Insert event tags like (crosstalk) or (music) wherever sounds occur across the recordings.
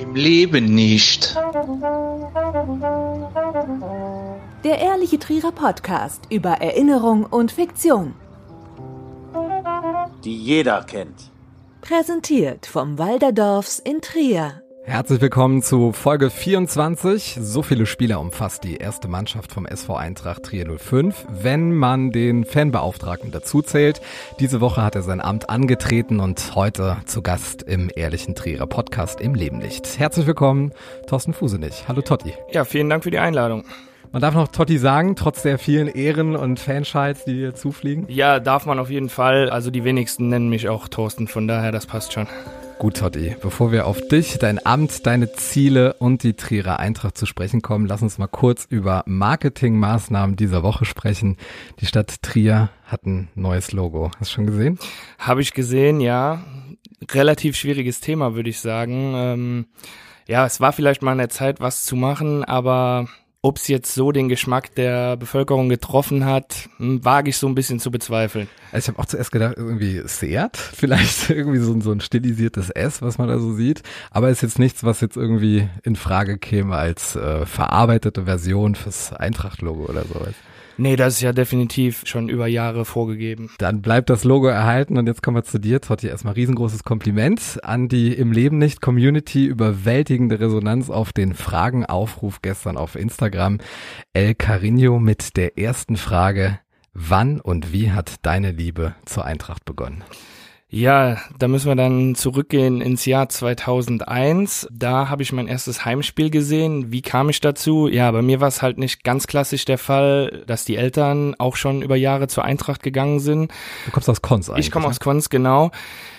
Im Leben nicht. Der Ehrliche Trierer Podcast über Erinnerung und Fiktion. Die jeder kennt. Präsentiert vom Walderdorfs in Trier. Herzlich willkommen zu Folge 24. So viele Spieler umfasst die erste Mannschaft vom SV Eintracht Trier 05, wenn man den Fanbeauftragten dazu zählt. Diese Woche hat er sein Amt angetreten und heute zu Gast im Ehrlichen Trierer Podcast im Lebenlicht. Herzlich willkommen, Thorsten Fusenich. Hallo Totti. Ja, vielen Dank für die Einladung. Man darf noch Totti sagen, trotz der vielen Ehren und Fanscheids, die dir zufliegen. Ja, darf man auf jeden Fall. Also die wenigsten nennen mich auch Thorsten, von daher, das passt schon. Gut, Totti, bevor wir auf dich, dein Amt, deine Ziele und die Trierer Eintracht zu sprechen kommen, lass uns mal kurz über Marketingmaßnahmen dieser Woche sprechen. Die Stadt Trier hat ein neues Logo. Hast du schon gesehen? Habe ich gesehen, ja. Relativ schwieriges Thema, würde ich sagen. Ähm, ja, es war vielleicht mal an der Zeit, was zu machen, aber ob es jetzt so den Geschmack der Bevölkerung getroffen hat, hm, wage ich so ein bisschen zu bezweifeln. Also ich habe auch zuerst gedacht, irgendwie Seat, (laughs) vielleicht irgendwie so, so ein stilisiertes S, was man da so sieht. Aber ist jetzt nichts, was jetzt irgendwie in Frage käme als äh, verarbeitete Version fürs Eintracht-Logo oder sowas. Nee, das ist ja definitiv schon über Jahre vorgegeben. Dann bleibt das Logo erhalten und jetzt kommen wir zu dir, Totti. Erstmal riesengroßes Kompliment an die im Leben nicht Community überwältigende Resonanz auf den Fragenaufruf gestern auf Instagram. El Carino mit der ersten Frage. Wann und wie hat deine Liebe zur Eintracht begonnen? Ja, da müssen wir dann zurückgehen ins Jahr 2001. Da habe ich mein erstes Heimspiel gesehen. Wie kam ich dazu? Ja, bei mir war es halt nicht ganz klassisch der Fall, dass die Eltern auch schon über Jahre zur Eintracht gegangen sind. Du kommst aus Konz eigentlich. Ich komme aus Konz, genau.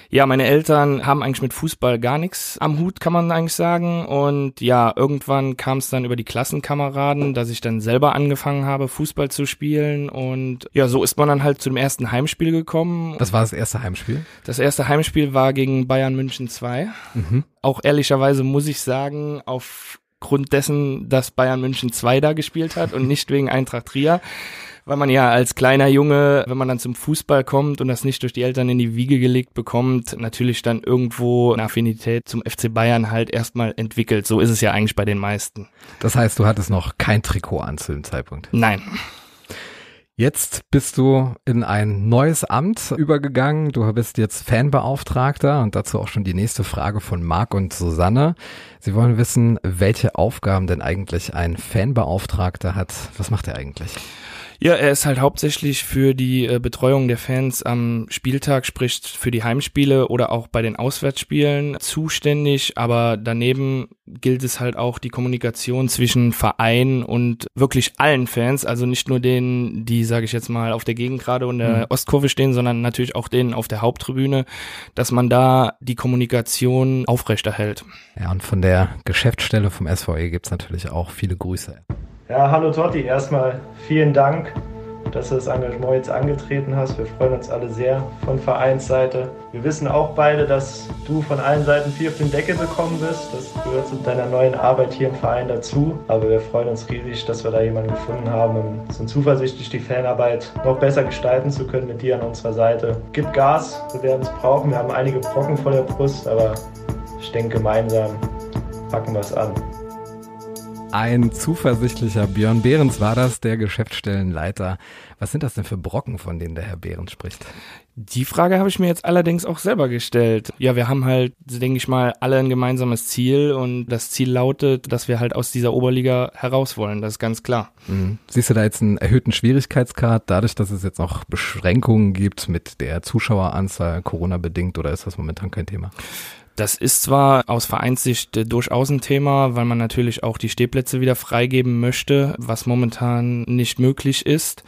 Ja, meine Eltern haben eigentlich mit Fußball gar nichts am Hut, kann man eigentlich sagen. Und ja, irgendwann kam es dann über die Klassenkameraden, dass ich dann selber angefangen habe, Fußball zu spielen. Und ja, so ist man dann halt zu dem ersten Heimspiel gekommen. Was war das erste Heimspiel? Das erste Heimspiel war gegen Bayern München 2. Mhm. Auch ehrlicherweise muss ich sagen, aufgrund dessen, dass Bayern München 2 da gespielt hat und nicht wegen Eintracht Trier weil man ja als kleiner Junge, wenn man dann zum Fußball kommt und das nicht durch die Eltern in die Wiege gelegt bekommt, natürlich dann irgendwo eine Affinität zum FC Bayern halt erstmal entwickelt. So ist es ja eigentlich bei den meisten. Das heißt, du hattest noch kein Trikot an zu dem Zeitpunkt? Nein. Jetzt bist du in ein neues Amt übergegangen. Du bist jetzt Fanbeauftragter und dazu auch schon die nächste Frage von Marc und Susanne. Sie wollen wissen, welche Aufgaben denn eigentlich ein Fanbeauftragter hat. Was macht er eigentlich? Ja, er ist halt hauptsächlich für die äh, Betreuung der Fans am Spieltag, sprich für die Heimspiele oder auch bei den Auswärtsspielen zuständig. Aber daneben gilt es halt auch die Kommunikation zwischen Verein und wirklich allen Fans, also nicht nur denen, die, sage ich jetzt mal, auf der Gegengrade und der mhm. Ostkurve stehen, sondern natürlich auch denen auf der Haupttribüne, dass man da die Kommunikation aufrechterhält. Ja, und von der Geschäftsstelle vom SVE gibt's natürlich auch viele Grüße. Ja, hallo Totti, erstmal vielen Dank, dass du das Engagement jetzt angetreten hast. Wir freuen uns alle sehr von Vereinsseite. Wir wissen auch beide, dass du von allen Seiten viel auf den Deckel bekommen bist. Das gehört zu deiner neuen Arbeit hier im Verein dazu. Aber wir freuen uns riesig, dass wir da jemanden gefunden haben und sind zuversichtlich, die Fanarbeit noch besser gestalten zu können mit dir an unserer Seite. Gib Gas, wir werden es brauchen. Wir haben einige Brocken vor der Brust, aber ich denke, gemeinsam packen wir es an. Ein zuversichtlicher Björn Behrens war das, der Geschäftsstellenleiter. Was sind das denn für Brocken, von denen der Herr Behrens spricht? Die Frage habe ich mir jetzt allerdings auch selber gestellt. Ja, wir haben halt, denke ich mal, alle ein gemeinsames Ziel und das Ziel lautet, dass wir halt aus dieser Oberliga heraus wollen. Das ist ganz klar. Mhm. Siehst du da jetzt einen erhöhten Schwierigkeitsgrad, dadurch, dass es jetzt noch Beschränkungen gibt mit der Zuschaueranzahl Corona bedingt oder ist das momentan kein Thema? Das ist zwar aus Vereinssicht äh, durchaus ein Thema, weil man natürlich auch die Stehplätze wieder freigeben möchte, was momentan nicht möglich ist.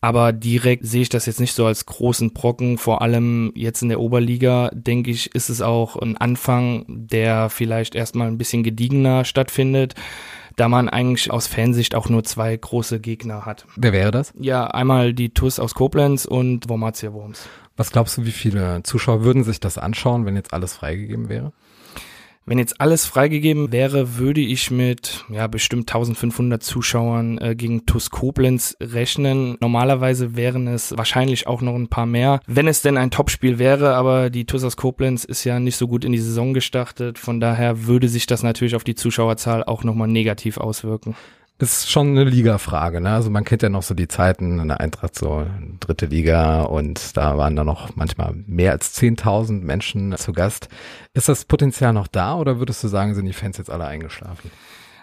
Aber direkt sehe ich das jetzt nicht so als großen Brocken. Vor allem jetzt in der Oberliga, denke ich, ist es auch ein Anfang, der vielleicht erstmal ein bisschen gediegener stattfindet da man eigentlich aus Fansicht auch nur zwei große Gegner hat. Wer wäre das? Ja, einmal die TUS aus Koblenz und Wormatia Worms. Was glaubst du, wie viele Zuschauer würden sich das anschauen, wenn jetzt alles freigegeben wäre? Wenn jetzt alles freigegeben wäre, würde ich mit ja bestimmt 1500 Zuschauern äh, gegen TuS Koblenz rechnen. Normalerweise wären es wahrscheinlich auch noch ein paar mehr, wenn es denn ein Topspiel wäre, aber die TuS aus Koblenz ist ja nicht so gut in die Saison gestartet. Von daher würde sich das natürlich auf die Zuschauerzahl auch nochmal negativ auswirken ist schon eine Liga-Frage, ne? Also man kennt ja noch so die Zeiten in der Eintracht so dritte Liga und da waren da noch manchmal mehr als 10.000 Menschen zu Gast. Ist das Potenzial noch da oder würdest du sagen, sind die Fans jetzt alle eingeschlafen?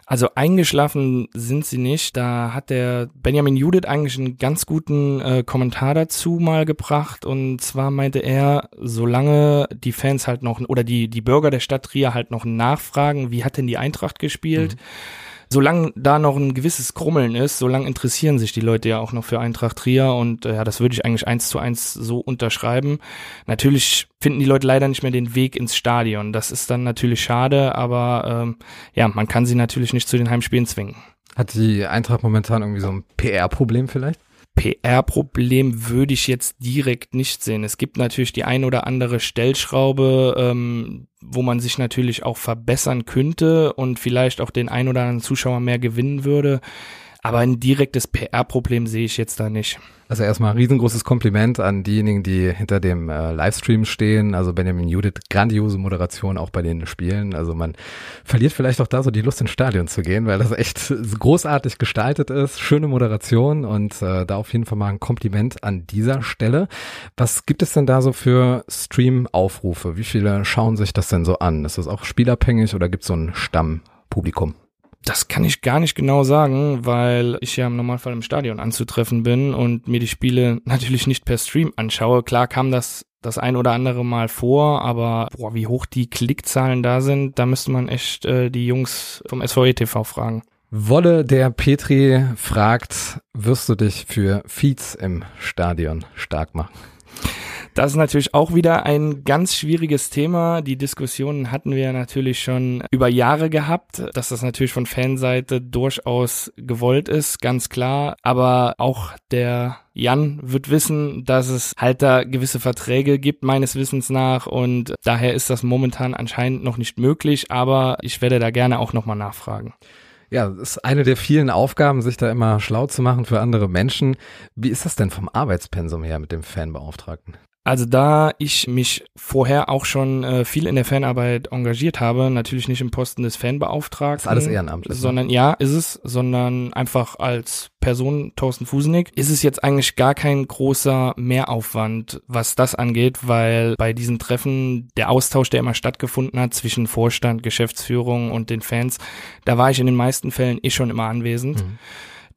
Also eingeschlafen sind sie nicht. Da hat der Benjamin Judith eigentlich einen ganz guten äh, Kommentar dazu mal gebracht. Und zwar meinte er, solange die Fans halt noch oder die, die Bürger der Stadt Trier halt noch nachfragen, wie hat denn die Eintracht gespielt? Mhm solange da noch ein gewisses Krummeln ist, solange interessieren sich die Leute ja auch noch für Eintracht Trier und äh, ja, das würde ich eigentlich eins zu eins so unterschreiben. Natürlich finden die Leute leider nicht mehr den Weg ins Stadion. Das ist dann natürlich schade, aber ähm, ja, man kann sie natürlich nicht zu den Heimspielen zwingen. Hat die Eintracht momentan irgendwie so ein PR-Problem vielleicht? PR-Problem würde ich jetzt direkt nicht sehen. Es gibt natürlich die ein oder andere Stellschraube, ähm, wo man sich natürlich auch verbessern könnte und vielleicht auch den ein oder anderen Zuschauer mehr gewinnen würde. Aber ein direktes PR-Problem sehe ich jetzt da nicht. Also erstmal riesengroßes Kompliment an diejenigen, die hinter dem äh, Livestream stehen. Also Benjamin Judith, grandiose Moderation auch bei den Spielen. Also man verliert vielleicht auch da so die Lust ins Stadion zu gehen, weil das echt großartig gestaltet ist. Schöne Moderation und äh, da auf jeden Fall mal ein Kompliment an dieser Stelle. Was gibt es denn da so für Stream-Aufrufe? Wie viele schauen sich das denn so an? Ist das auch spielabhängig oder gibt es so ein Stammpublikum? Das kann ich gar nicht genau sagen, weil ich ja im Normalfall im Stadion anzutreffen bin und mir die Spiele (laughs) natürlich nicht per Stream anschaue. Klar kam das das ein oder andere Mal vor, aber boah, wie hoch die Klickzahlen da sind, da müsste man echt äh, die Jungs vom SVE TV fragen. Wolle der Petri fragt, wirst du dich für Feeds im Stadion stark machen? Das ist natürlich auch wieder ein ganz schwieriges Thema. Die Diskussionen hatten wir natürlich schon über Jahre gehabt, dass das natürlich von Fanseite durchaus gewollt ist, ganz klar. Aber auch der Jan wird wissen, dass es halt da gewisse Verträge gibt, meines Wissens nach. Und daher ist das momentan anscheinend noch nicht möglich. Aber ich werde da gerne auch nochmal nachfragen. Ja, das ist eine der vielen Aufgaben, sich da immer schlau zu machen für andere Menschen. Wie ist das denn vom Arbeitspensum her mit dem Fanbeauftragten? Also da ich mich vorher auch schon äh, viel in der Fanarbeit engagiert habe, natürlich nicht im Posten des Fanbeauftragten. Ist alles ehrenamtlich. Ne? Sondern ja, ist es, sondern einfach als Person Thorsten Fusenig, ist es jetzt eigentlich gar kein großer Mehraufwand, was das angeht, weil bei diesen Treffen der Austausch, der immer stattgefunden hat zwischen Vorstand, Geschäftsführung und den Fans, da war ich in den meisten Fällen eh schon immer anwesend. Mhm.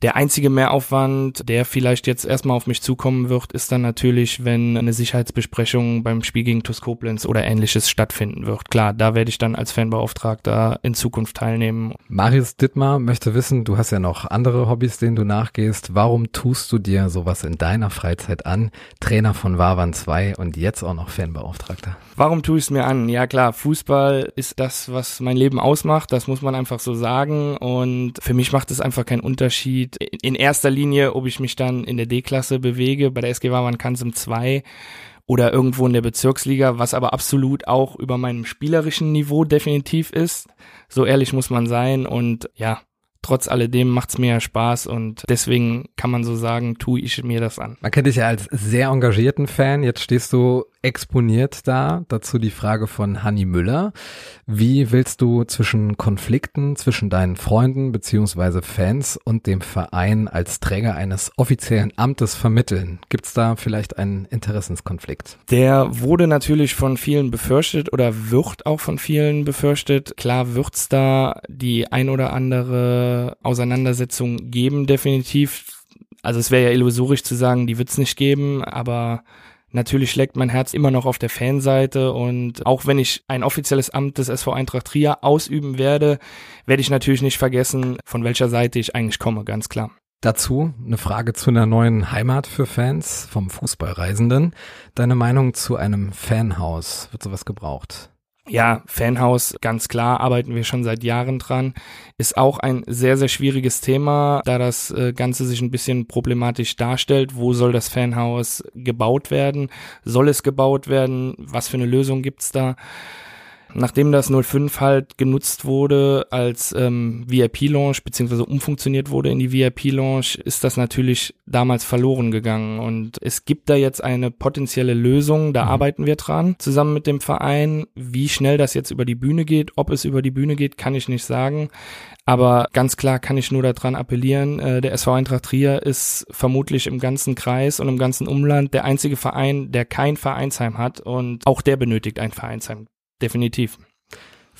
Der einzige Mehraufwand, der vielleicht jetzt erstmal auf mich zukommen wird, ist dann natürlich, wenn eine Sicherheitsbesprechung beim Spiel gegen TuS Koblenz oder ähnliches stattfinden wird. Klar, da werde ich dann als Fanbeauftragter in Zukunft teilnehmen. Marius Dittmar möchte wissen, du hast ja noch andere Hobbys, denen du nachgehst. Warum tust du dir sowas in deiner Freizeit an? Trainer von Wawan 2 und jetzt auch noch Fanbeauftragter. Warum tue ich es mir an? Ja klar, Fußball ist das, was mein Leben ausmacht. Das muss man einfach so sagen. Und für mich macht es einfach keinen Unterschied, Unterschied in erster Linie, ob ich mich dann in der D-Klasse bewege, bei der SG Wawan im 2 oder irgendwo in der Bezirksliga, was aber absolut auch über meinem spielerischen Niveau definitiv ist. So ehrlich muss man sein und ja, trotz alledem macht's mir ja Spaß und deswegen kann man so sagen, tue ich mir das an. Man kennt dich ja als sehr engagierten Fan. Jetzt stehst du exponiert da. Dazu die Frage von Hanni Müller. Wie willst du zwischen Konflikten zwischen deinen Freunden beziehungsweise Fans und dem Verein als Träger eines offiziellen Amtes vermitteln? Gibt's da vielleicht einen Interessenskonflikt? Der wurde natürlich von vielen befürchtet oder wird auch von vielen befürchtet. Klar wird's da die ein oder andere Auseinandersetzung geben, definitiv. Also es wäre ja illusorisch zu sagen, die wird's nicht geben, aber Natürlich schlägt mein Herz immer noch auf der Fanseite und auch wenn ich ein offizielles Amt des SV Eintracht Trier ausüben werde, werde ich natürlich nicht vergessen, von welcher Seite ich eigentlich komme, ganz klar. Dazu eine Frage zu einer neuen Heimat für Fans vom Fußballreisenden. Deine Meinung zu einem Fanhaus? Wird sowas gebraucht? Ja, Fanhaus, ganz klar, arbeiten wir schon seit Jahren dran. Ist auch ein sehr, sehr schwieriges Thema, da das äh, Ganze sich ein bisschen problematisch darstellt. Wo soll das Fanhaus gebaut werden? Soll es gebaut werden? Was für eine Lösung gibt's da? Nachdem das 05 halt genutzt wurde als ähm, VIP-Launch beziehungsweise umfunktioniert wurde in die VIP-Launch, ist das natürlich damals verloren gegangen. Und es gibt da jetzt eine potenzielle Lösung, da mhm. arbeiten wir dran, zusammen mit dem Verein. Wie schnell das jetzt über die Bühne geht, ob es über die Bühne geht, kann ich nicht sagen. Aber ganz klar kann ich nur daran appellieren, äh, der SV Eintracht Trier ist vermutlich im ganzen Kreis und im ganzen Umland der einzige Verein, der kein Vereinsheim hat und auch der benötigt ein Vereinsheim. Definitiv.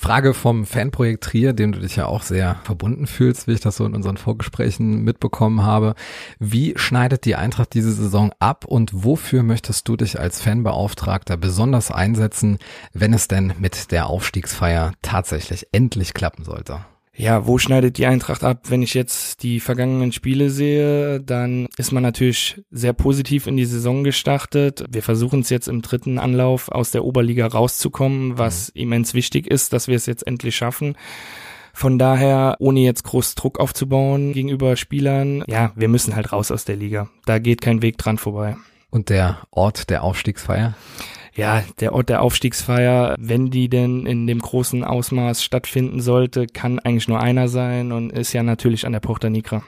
Frage vom Fanprojekt Trier, dem du dich ja auch sehr verbunden fühlst, wie ich das so in unseren Vorgesprächen mitbekommen habe. Wie schneidet die Eintracht diese Saison ab und wofür möchtest du dich als Fanbeauftragter besonders einsetzen, wenn es denn mit der Aufstiegsfeier tatsächlich endlich klappen sollte? Ja, wo schneidet die Eintracht ab? Wenn ich jetzt die vergangenen Spiele sehe, dann ist man natürlich sehr positiv in die Saison gestartet. Wir versuchen es jetzt im dritten Anlauf aus der Oberliga rauszukommen, was mhm. immens wichtig ist, dass wir es jetzt endlich schaffen. Von daher, ohne jetzt groß Druck aufzubauen gegenüber Spielern, ja, wir müssen halt raus aus der Liga. Da geht kein Weg dran vorbei. Und der Ort der Aufstiegsfeier? Ja, der Ort der Aufstiegsfeier, wenn die denn in dem großen Ausmaß stattfinden sollte, kann eigentlich nur einer sein und ist ja natürlich an der Porta Nigra.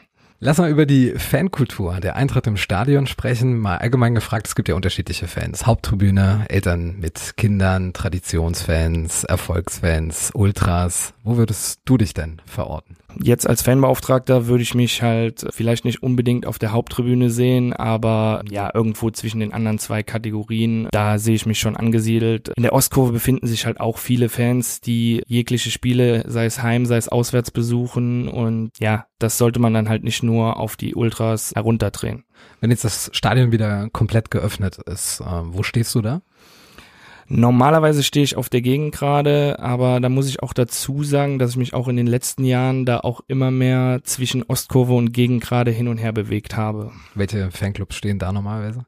Lass mal über die Fankultur der Eintritt im Stadion sprechen. Mal allgemein gefragt, es gibt ja unterschiedliche Fans. Haupttribüne, Eltern mit Kindern, Traditionsfans, Erfolgsfans, Ultras. Wo würdest du dich denn verorten? Jetzt als Fanbeauftragter würde ich mich halt vielleicht nicht unbedingt auf der Haupttribüne sehen, aber ja, irgendwo zwischen den anderen zwei Kategorien, da sehe ich mich schon angesiedelt. In der Ostkurve befinden sich halt auch viele Fans, die jegliche Spiele, sei es heim, sei es auswärts besuchen und ja, das sollte man dann halt nicht nur auf die Ultras herunterdrehen. Wenn jetzt das Stadion wieder komplett geöffnet ist, äh, wo stehst du da? Normalerweise stehe ich auf der Gegend gerade, aber da muss ich auch dazu sagen, dass ich mich auch in den letzten Jahren da auch immer mehr zwischen Ostkurve und Gegend gerade hin und her bewegt habe. Welche Fanclubs stehen da normalerweise?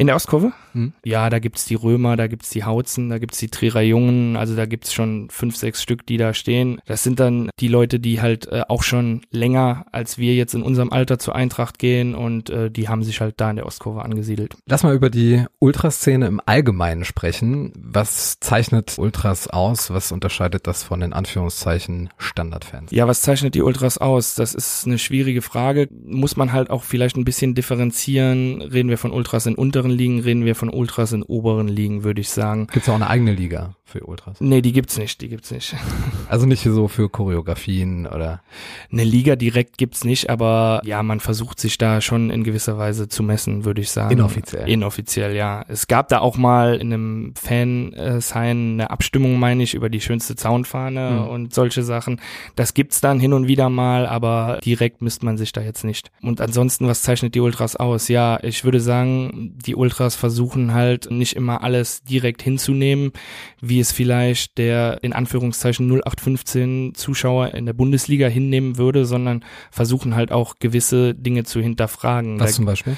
In der Ostkurve? Hm. Ja, da gibt's die Römer, da gibt's die Hautzen, da gibt's die Trierer Jungen, also da gibt's schon fünf, sechs Stück, die da stehen. Das sind dann die Leute, die halt äh, auch schon länger als wir jetzt in unserem Alter zur Eintracht gehen und äh, die haben sich halt da in der Ostkurve angesiedelt. Lass mal über die Ultraszene im Allgemeinen sprechen. Was zeichnet Ultras aus? Was unterscheidet das von den Anführungszeichen Standardfans? Ja, was zeichnet die Ultras aus? Das ist eine schwierige Frage. Muss man halt auch vielleicht ein bisschen differenzieren. Reden wir von Ultras in unteren unteren Ligen reden wir von Ultras in oberen Ligen, würde ich sagen. Gibt es auch eine eigene Liga für Ultras? Nee, die gibt's nicht, die gibt's nicht. (laughs) Also nicht so für Choreografien oder? Eine Liga direkt gibt's nicht, aber ja, man versucht sich da schon in gewisser Weise zu messen, würde ich sagen. Inoffiziell. Inoffiziell, ja. Es gab da auch mal in einem Fan-Sign eine Abstimmung, meine ich, über die schönste Zaunfahne mhm. und solche Sachen. Das gibt's dann hin und wieder mal, aber direkt misst man sich da jetzt nicht. Und ansonsten, was zeichnet die Ultras aus? Ja, ich würde sagen, die Ultras versuchen halt nicht immer alles direkt hinzunehmen, wie es vielleicht der in Anführungszeichen 0815 Zuschauer in der Bundesliga hinnehmen würde, sondern versuchen halt auch gewisse Dinge zu hinterfragen. Was da, zum Beispiel?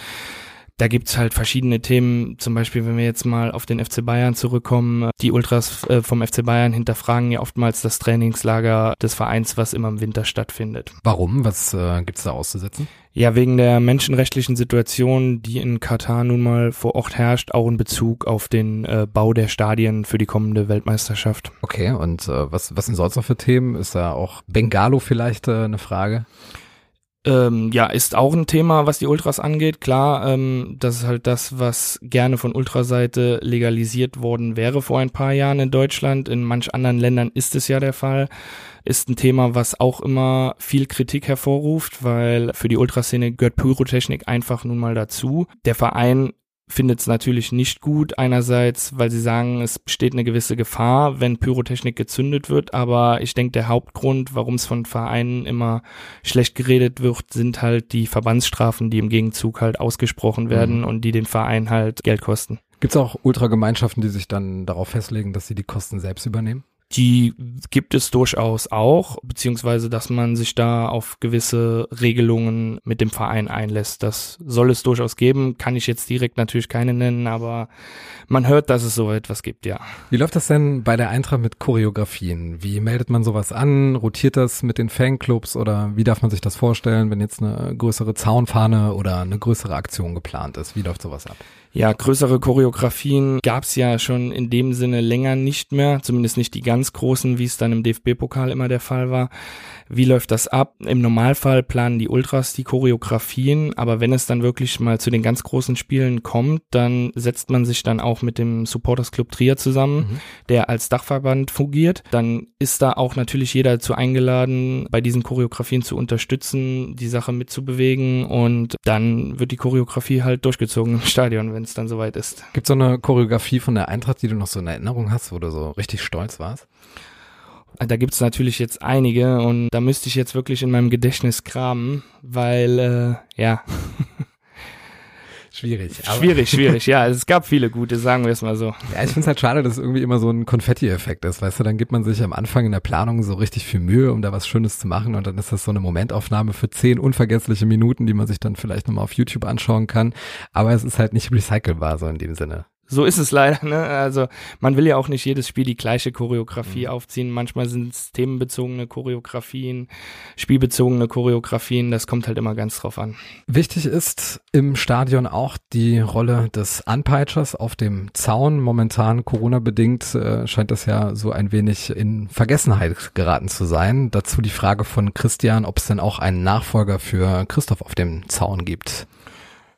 Da gibt's halt verschiedene Themen, zum Beispiel, wenn wir jetzt mal auf den FC Bayern zurückkommen, die Ultras äh, vom FC Bayern hinterfragen ja oftmals das Trainingslager des Vereins, was immer im Winter stattfindet. Warum? Was äh, gibt's da auszusetzen? Ja, wegen der menschenrechtlichen Situation, die in Katar nun mal vor Ort herrscht, auch in Bezug auf den äh, Bau der Stadien für die kommende Weltmeisterschaft. Okay, und äh, was, was sind sonst noch für Themen? Ist da auch Bengalo vielleicht äh, eine Frage? Ähm, ja, ist auch ein Thema, was die Ultras angeht. Klar, ähm, das ist halt das, was gerne von Ultraseite legalisiert worden wäre vor ein paar Jahren in Deutschland. In manch anderen Ländern ist es ja der Fall. Ist ein Thema, was auch immer viel Kritik hervorruft, weil für die Ultraszene gehört Pyrotechnik einfach nun mal dazu. Der Verein findet es natürlich nicht gut. Einerseits, weil sie sagen, es besteht eine gewisse Gefahr, wenn Pyrotechnik gezündet wird. Aber ich denke, der Hauptgrund, warum es von Vereinen immer schlecht geredet wird, sind halt die Verbandsstrafen, die im Gegenzug halt ausgesprochen werden mhm. und die den Verein halt Geld kosten. Gibt es auch Ultragemeinschaften, die sich dann darauf festlegen, dass sie die Kosten selbst übernehmen? Die gibt es durchaus auch, beziehungsweise dass man sich da auf gewisse Regelungen mit dem Verein einlässt. Das soll es durchaus geben, kann ich jetzt direkt natürlich keine nennen, aber man hört, dass es so etwas gibt, ja. Wie läuft das denn bei der Eintracht mit Choreografien? Wie meldet man sowas an? Rotiert das mit den Fanclubs oder wie darf man sich das vorstellen, wenn jetzt eine größere Zaunfahne oder eine größere Aktion geplant ist? Wie läuft sowas ab? Ja, größere Choreografien gab es ja schon in dem Sinne länger nicht mehr, zumindest nicht die ganz Großen, wie es dann im DFB-Pokal immer der Fall war. Wie läuft das ab? Im Normalfall planen die Ultras die Choreografien, aber wenn es dann wirklich mal zu den ganz großen Spielen kommt, dann setzt man sich dann auch mit dem Supporters Club Trier zusammen, mhm. der als Dachverband fungiert. Dann ist da auch natürlich jeder dazu eingeladen, bei diesen Choreografien zu unterstützen, die Sache mitzubewegen und dann wird die Choreografie halt durchgezogen im Stadion, wenn es dann soweit ist. Gibt es so eine Choreografie von der Eintracht, die du noch so in Erinnerung hast, wo du so richtig stolz warst? Da gibt's natürlich jetzt einige und da müsste ich jetzt wirklich in meinem Gedächtnis kramen, weil äh, ja. (laughs) Schwierig. schwierig, schwierig, ja. Es gab viele gute, sagen wir es mal so. Ja, ich finde es halt schade, dass es irgendwie immer so ein Konfetti-Effekt ist. Weißt du, dann gibt man sich am Anfang in der Planung so richtig viel Mühe, um da was Schönes zu machen und dann ist das so eine Momentaufnahme für zehn unvergessliche Minuten, die man sich dann vielleicht nochmal auf YouTube anschauen kann. Aber es ist halt nicht recycelbar, so in dem Sinne so ist es leider. Ne? Also man will ja auch nicht jedes Spiel die gleiche Choreografie mhm. aufziehen. Manchmal sind es themenbezogene Choreografien, spielbezogene Choreografien. Das kommt halt immer ganz drauf an. Wichtig ist im Stadion auch die Rolle des Anpeitschers auf dem Zaun. Momentan Corona-bedingt äh, scheint das ja so ein wenig in Vergessenheit geraten zu sein. Dazu die Frage von Christian, ob es denn auch einen Nachfolger für Christoph auf dem Zaun gibt.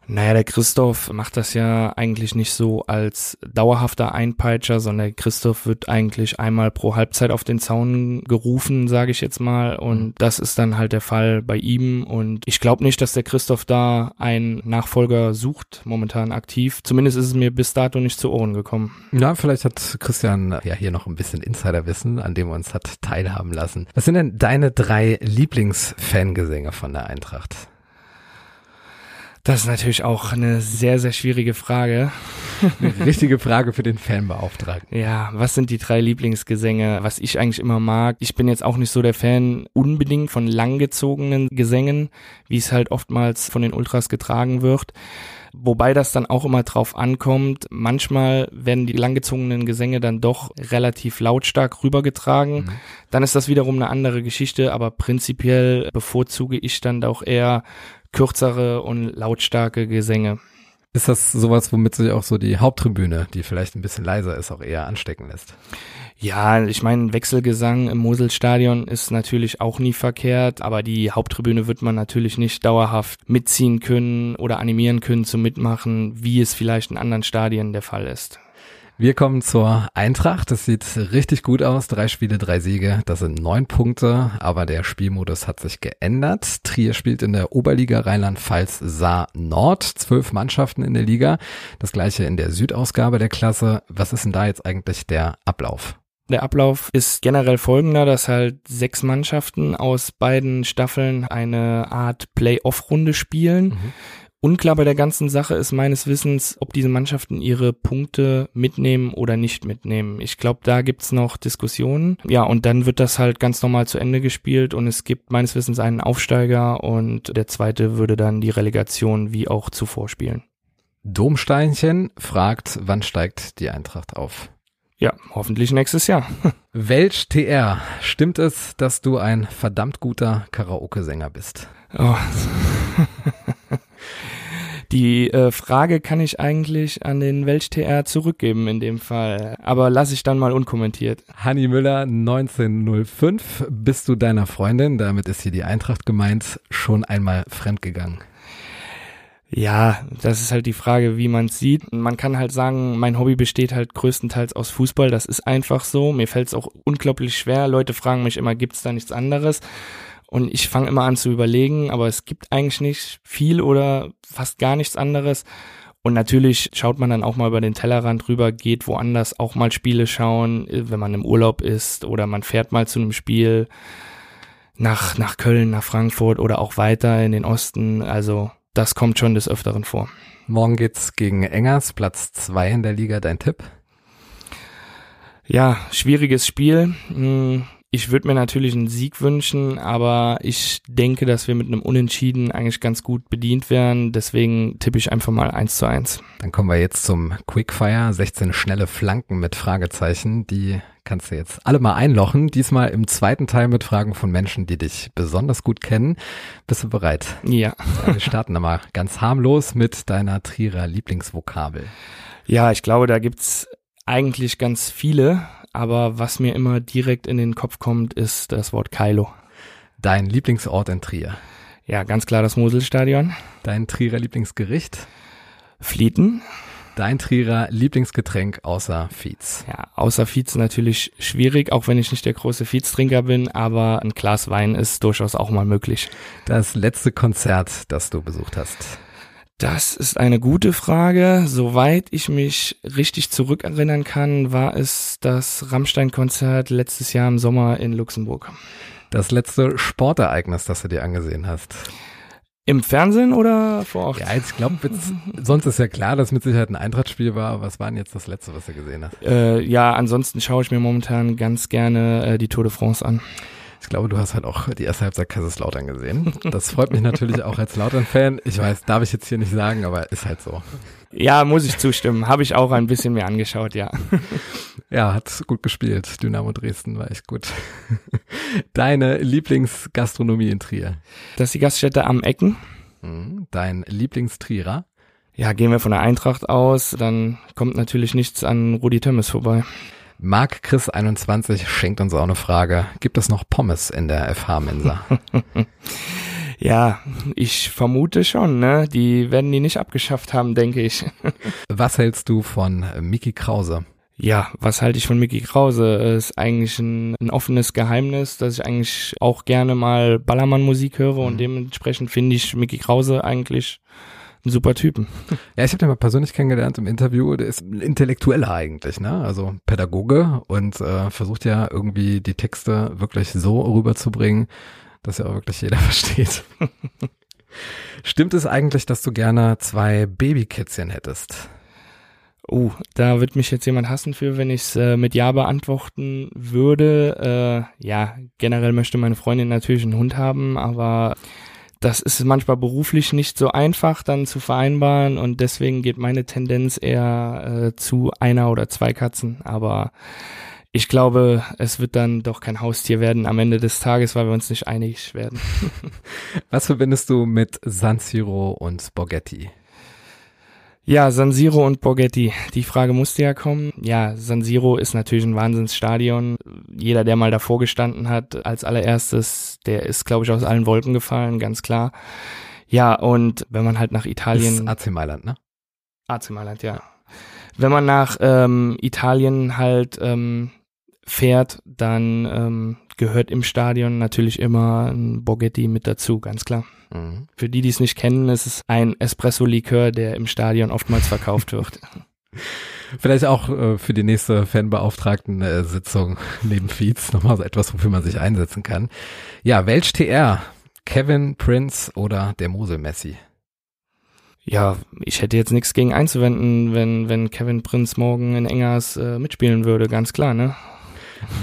Naja, der Christoph macht das ja eigentlich nicht so als dauerhafter Einpeitscher, sondern Christoph wird eigentlich einmal pro Halbzeit auf den Zaun gerufen, sage ich jetzt mal. Und mhm. das ist dann halt der Fall bei ihm. Und ich glaube nicht, dass der Christoph da einen Nachfolger sucht, momentan aktiv. Zumindest ist es mir bis dato nicht zu Ohren gekommen. Ja, vielleicht hat Christian ja hier noch ein bisschen Insiderwissen, an dem er uns hat teilhaben lassen. Was sind denn deine drei Lieblingsfangesänge von der Eintracht? Das ist natürlich auch eine sehr, sehr schwierige Frage. Eine richtige Frage für den Fanbeauftragten. Ja, was sind die drei Lieblingsgesänge, was ich eigentlich immer mag? Ich bin jetzt auch nicht so der Fan unbedingt von langgezogenen Gesängen, wie es halt oftmals von den Ultras getragen wird. Wobei das dann auch immer drauf ankommt. Manchmal werden die langgezogenen Gesänge dann doch relativ lautstark rübergetragen. Mhm. Dann ist das wiederum eine andere Geschichte, aber prinzipiell bevorzuge ich dann auch eher kürzere und lautstarke Gesänge. Ist das sowas, womit sich auch so die Haupttribüne, die vielleicht ein bisschen leiser ist, auch eher anstecken lässt? Ja, ich meine, Wechselgesang im Moselstadion ist natürlich auch nie verkehrt, aber die Haupttribüne wird man natürlich nicht dauerhaft mitziehen können oder animieren können zum Mitmachen, wie es vielleicht in anderen Stadien der Fall ist. Wir kommen zur Eintracht. Das sieht richtig gut aus. Drei Spiele, drei Siege. Das sind neun Punkte. Aber der Spielmodus hat sich geändert. Trier spielt in der Oberliga Rheinland-Pfalz Saar Nord. Zwölf Mannschaften in der Liga. Das gleiche in der Südausgabe der Klasse. Was ist denn da jetzt eigentlich der Ablauf? Der Ablauf ist generell folgender, dass halt sechs Mannschaften aus beiden Staffeln eine Art Play-off-Runde spielen. Mhm. Unklar bei der ganzen Sache ist meines Wissens, ob diese Mannschaften ihre Punkte mitnehmen oder nicht mitnehmen. Ich glaube, da gibt's noch Diskussionen. Ja, und dann wird das halt ganz normal zu Ende gespielt und es gibt meines Wissens einen Aufsteiger und der zweite würde dann die Relegation wie auch zuvor spielen. Domsteinchen fragt, wann steigt die Eintracht auf? Ja, hoffentlich nächstes Jahr. (laughs) Welch TR, stimmt es, dass du ein verdammt guter Karaoke-Sänger bist? Oh. (laughs) Die äh, Frage kann ich eigentlich an den Welch-TR zurückgeben in dem Fall, aber lasse ich dann mal unkommentiert. Hanni Müller 1905, bist du deiner Freundin, damit ist hier die Eintracht gemeint, schon einmal fremdgegangen? Ja, das ist halt die Frage, wie man es sieht. Man kann halt sagen, mein Hobby besteht halt größtenteils aus Fußball. Das ist einfach so. Mir fällt es auch unglaublich schwer. Leute fragen mich immer, gibt's da nichts anderes? Und ich fange immer an zu überlegen, aber es gibt eigentlich nicht viel oder fast gar nichts anderes. Und natürlich schaut man dann auch mal über den Tellerrand rüber, geht woanders auch mal Spiele schauen, wenn man im Urlaub ist oder man fährt mal zu einem Spiel nach, nach Köln, nach Frankfurt oder auch weiter in den Osten. Also das kommt schon des Öfteren vor. Morgen geht's gegen Engers, Platz zwei in der Liga. Dein Tipp? Ja, schwieriges Spiel. Ich würde mir natürlich einen Sieg wünschen, aber ich denke, dass wir mit einem Unentschieden eigentlich ganz gut bedient wären. Deswegen tippe ich einfach mal eins zu eins. Dann kommen wir jetzt zum Quickfire. 16 schnelle Flanken mit Fragezeichen. Die kannst du jetzt alle mal einlochen. Diesmal im zweiten Teil mit Fragen von Menschen, die dich besonders gut kennen. Bist du bereit? Ja. wir starten einmal ganz harmlos mit deiner Trierer Lieblingsvokabel. Ja, ich glaube, da gibt's eigentlich ganz viele aber was mir immer direkt in den Kopf kommt, ist das Wort Kylo. Dein Lieblingsort in Trier? Ja, ganz klar das Moselstadion. Dein Trierer Lieblingsgericht? Flieten. Dein Trierer Lieblingsgetränk außer Fietz? Ja, außer Fietz natürlich schwierig, auch wenn ich nicht der große Fietz-Trinker bin, aber ein Glas Wein ist durchaus auch mal möglich. Das letzte Konzert, das du besucht hast? Das ist eine gute Frage. Soweit ich mich richtig zurückerinnern kann, war es das Rammstein-Konzert letztes Jahr im Sommer in Luxemburg. Das letzte Sportereignis, das du dir angesehen hast? Im Fernsehen oder vor Ort? Ja, ich glaube, (laughs) sonst ist ja klar, dass mit Sicherheit ein Eintrachtspiel war. Was war denn jetzt das letzte, was du gesehen hast? Äh, ja, ansonsten schaue ich mir momentan ganz gerne äh, die Tour de France an. Ich glaube, du hast halt auch die erste Halbzeit Kaiserslautern gesehen. Das freut mich natürlich auch als Lautern-Fan. Ich weiß, darf ich jetzt hier nicht sagen, aber ist halt so. Ja, muss ich zustimmen. Habe ich auch ein bisschen mehr angeschaut, ja. Ja, hat gut gespielt. Dynamo Dresden war echt gut. Deine Lieblingsgastronomie in Trier? Das ist die Gaststätte am Ecken. Mhm. Dein Lieblingstrierer? Ja, gehen wir von der Eintracht aus, dann kommt natürlich nichts an Rudi Tömmes vorbei. Marc Chris 21 schenkt uns auch eine Frage. Gibt es noch Pommes in der FH Mensa? (laughs) ja, ich vermute schon, ne? Die werden die nicht abgeschafft haben, denke ich. (laughs) Was hältst du von Mickey Krause? Ja, was halte ich von Mickey Krause? Ist eigentlich ein, ein, offenes Geheimnis, dass ich eigentlich auch gerne mal Ballermann-Musik höre und mhm. dementsprechend finde ich Mickey Krause eigentlich ein super Typen. Ja, ich habe den mal persönlich kennengelernt im Interview. Der ist ein Intellektueller eigentlich, ne? Also Pädagoge und äh, versucht ja irgendwie die Texte wirklich so rüberzubringen, dass ja auch wirklich jeder (laughs) versteht. Stimmt es eigentlich, dass du gerne zwei Babykätzchen hättest? Oh, da wird mich jetzt jemand hassen für, wenn ich es äh, mit Ja beantworten würde. Äh, ja, generell möchte meine Freundin natürlich einen Hund haben, aber das ist manchmal beruflich nicht so einfach dann zu vereinbaren und deswegen geht meine Tendenz eher äh, zu einer oder zwei Katzen. Aber ich glaube, es wird dann doch kein Haustier werden am Ende des Tages, weil wir uns nicht einig werden. (laughs) Was verbindest du mit San Siro und Borghetti? Ja, San Siro und Borghetti. Die Frage musste ja kommen. Ja, San Siro ist natürlich ein Wahnsinnsstadion. Jeder, der mal davor gestanden hat, als allererstes, der ist, glaube ich, aus allen Wolken gefallen, ganz klar. Ja, und wenn man halt nach Italien. Das ist AC Mailand, ne? AC Mailand, ja. Wenn man nach ähm, Italien halt ähm, fährt, dann ähm, gehört im Stadion natürlich immer ein Borghetti mit dazu, ganz klar. Mhm. Für die, die es nicht kennen, ist es ein Espresso-Likör, der im Stadion oftmals verkauft wird. (laughs) Vielleicht auch äh, für die nächste Fanbeauftragten-Sitzung (laughs) neben Feeds nochmal so etwas, wofür man sich einsetzen kann. Ja, welch TR? Kevin, Prince oder der Mosel Messi? Ja, ich hätte jetzt nichts gegen einzuwenden, wenn, wenn Kevin Prince morgen in Engers äh, mitspielen würde, ganz klar, ne?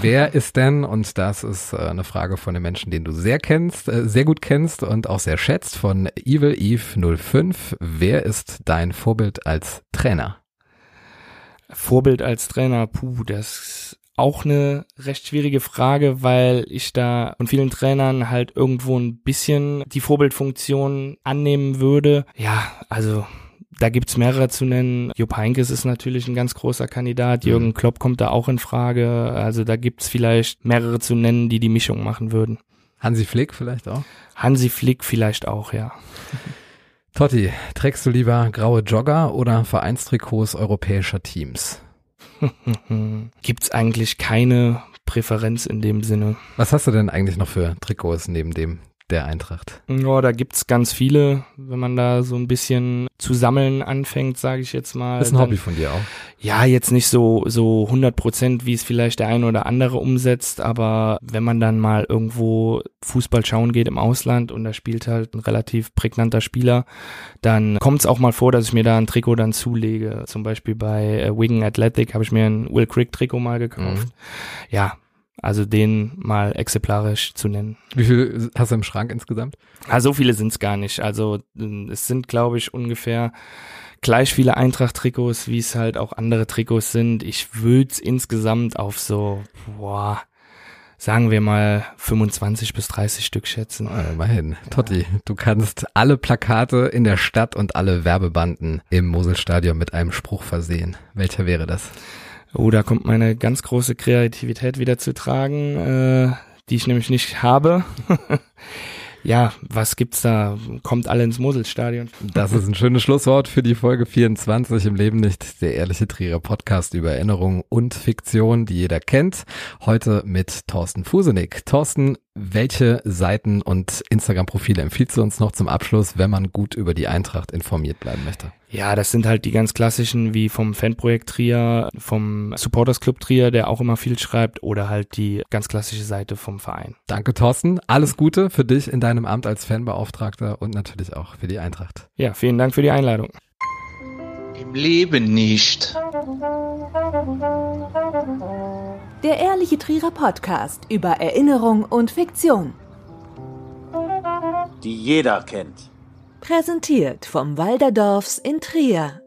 Wer ist denn, und das ist äh, eine Frage von den Menschen, den du sehr kennst, äh, sehr gut kennst und auch sehr schätzt, von Evil Eve 05, wer ist dein Vorbild als Trainer? Vorbild als Trainer, puh, das ist auch eine recht schwierige Frage, weil ich da von vielen Trainern halt irgendwo ein bisschen die Vorbildfunktion annehmen würde. Ja, also da gibt's mehrere zu nennen. Jupp Heinkes ist natürlich ein ganz großer Kandidat. Jürgen mhm. Klopp kommt da auch in Frage. Also da gibt's vielleicht mehrere zu nennen, die die Mischung machen würden. Hansi Flick vielleicht auch? Hansi Flick vielleicht auch, ja. (laughs) Totti, trägst du lieber graue Jogger oder Vereinstrikots europäischer Teams? (laughs) Gibt's eigentlich keine Präferenz in dem Sinne. Was hast du denn eigentlich noch für Trikots neben dem der Eintracht? Ja, da gibt's ganz viele, wenn man da so ein bisschen zu sammeln anfängt, sage ich jetzt mal. Das ist ein dann, Hobby von dir auch. Ja, jetzt nicht so so 100 Prozent, wie es vielleicht der eine oder andere umsetzt, aber wenn man dann mal irgendwo Fußball schauen geht im Ausland und da spielt halt ein relativ prägnanter Spieler, dann kommt es auch mal vor, dass ich mir da ein Trikot dann zulege. Zum Beispiel bei äh, Wigan Athletic habe ich mir ein Will Crick Trikot mal gekauft. Mhm. Ja, also den mal exemplarisch zu nennen. Wie viel hast du im Schrank insgesamt? Ah, so viele sind es gar nicht. Also es sind, glaube ich, ungefähr gleich viele Eintracht-Trikots, wie es halt auch andere Trikots sind. Ich würde es insgesamt auf so, boah, sagen wir mal 25 bis 30 Stück schätzen. Oh, immerhin. Ja. Totti, du kannst alle Plakate in der Stadt und alle Werbebanden im Moselstadion mit einem Spruch versehen. Welcher wäre das? Oh, da kommt meine ganz große Kreativität wieder zu tragen, äh, die ich nämlich nicht habe. (laughs) ja, was gibt's da? Kommt alle ins Moselstadion. Das ist ein schönes Schlusswort für die Folge 24 im Leben nicht. Der ehrliche Trierer Podcast über Erinnerung und Fiktion, die jeder kennt. Heute mit Thorsten Fusenig. Thorsten, welche Seiten und Instagram-Profile empfiehlst du uns noch zum Abschluss, wenn man gut über die Eintracht informiert bleiben möchte? Ja, das sind halt die ganz klassischen wie vom Fanprojekt Trier, vom Supporters Club Trier, der auch immer viel schreibt, oder halt die ganz klassische Seite vom Verein. Danke, Thorsten. Alles Gute für dich in deinem Amt als Fanbeauftragter und natürlich auch für die Eintracht. Ja, vielen Dank für die Einladung. Im Leben nicht. Der ehrliche Trierer Podcast über Erinnerung und Fiktion. Die jeder kennt. Präsentiert vom Walderdorfs in Trier.